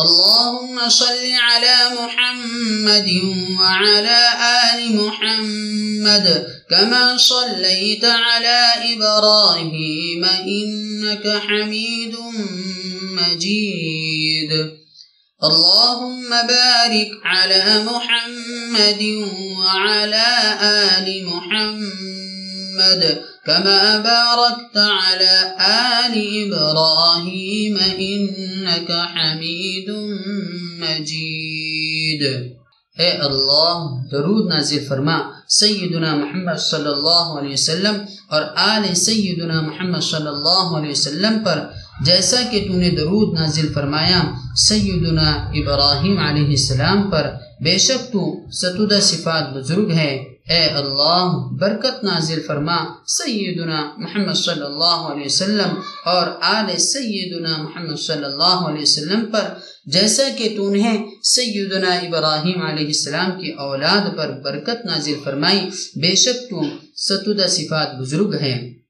اللهم صل على محمد وعلى آل محمد كما صليت على إبراهيم إنك حميد مجيد. اللهم بارك على محمد وعلى آل محمد محمد كما باركت على آل إبراهيم إنك حميد مجيد. اے اللہ، درود نازل فرما، سیدنا محمد صلی اللہ علیہ وسلم اور آل سیدنا محمد صلی اللہ علیہ وسلم پر جیسا کہ تو نے درود نازل فرمایا، سیدنا ابراہیم علیہ السلام پر، بے شک تو ستودہ صفات بزرگ ہے۔ اے اللہ، برکت نازل فرما، سیدنا محمد صلی اللہ علیہ وسلم اور آل سیدنا محمد صلی اللہ علیہ وسلم پر۔ جیسا کہ تو نے سیدنا ابراہیم علیہ السلام کی اولاد پر برکت نازل فرمائی، بے شک تو ستودہ صفات بزرگ ہے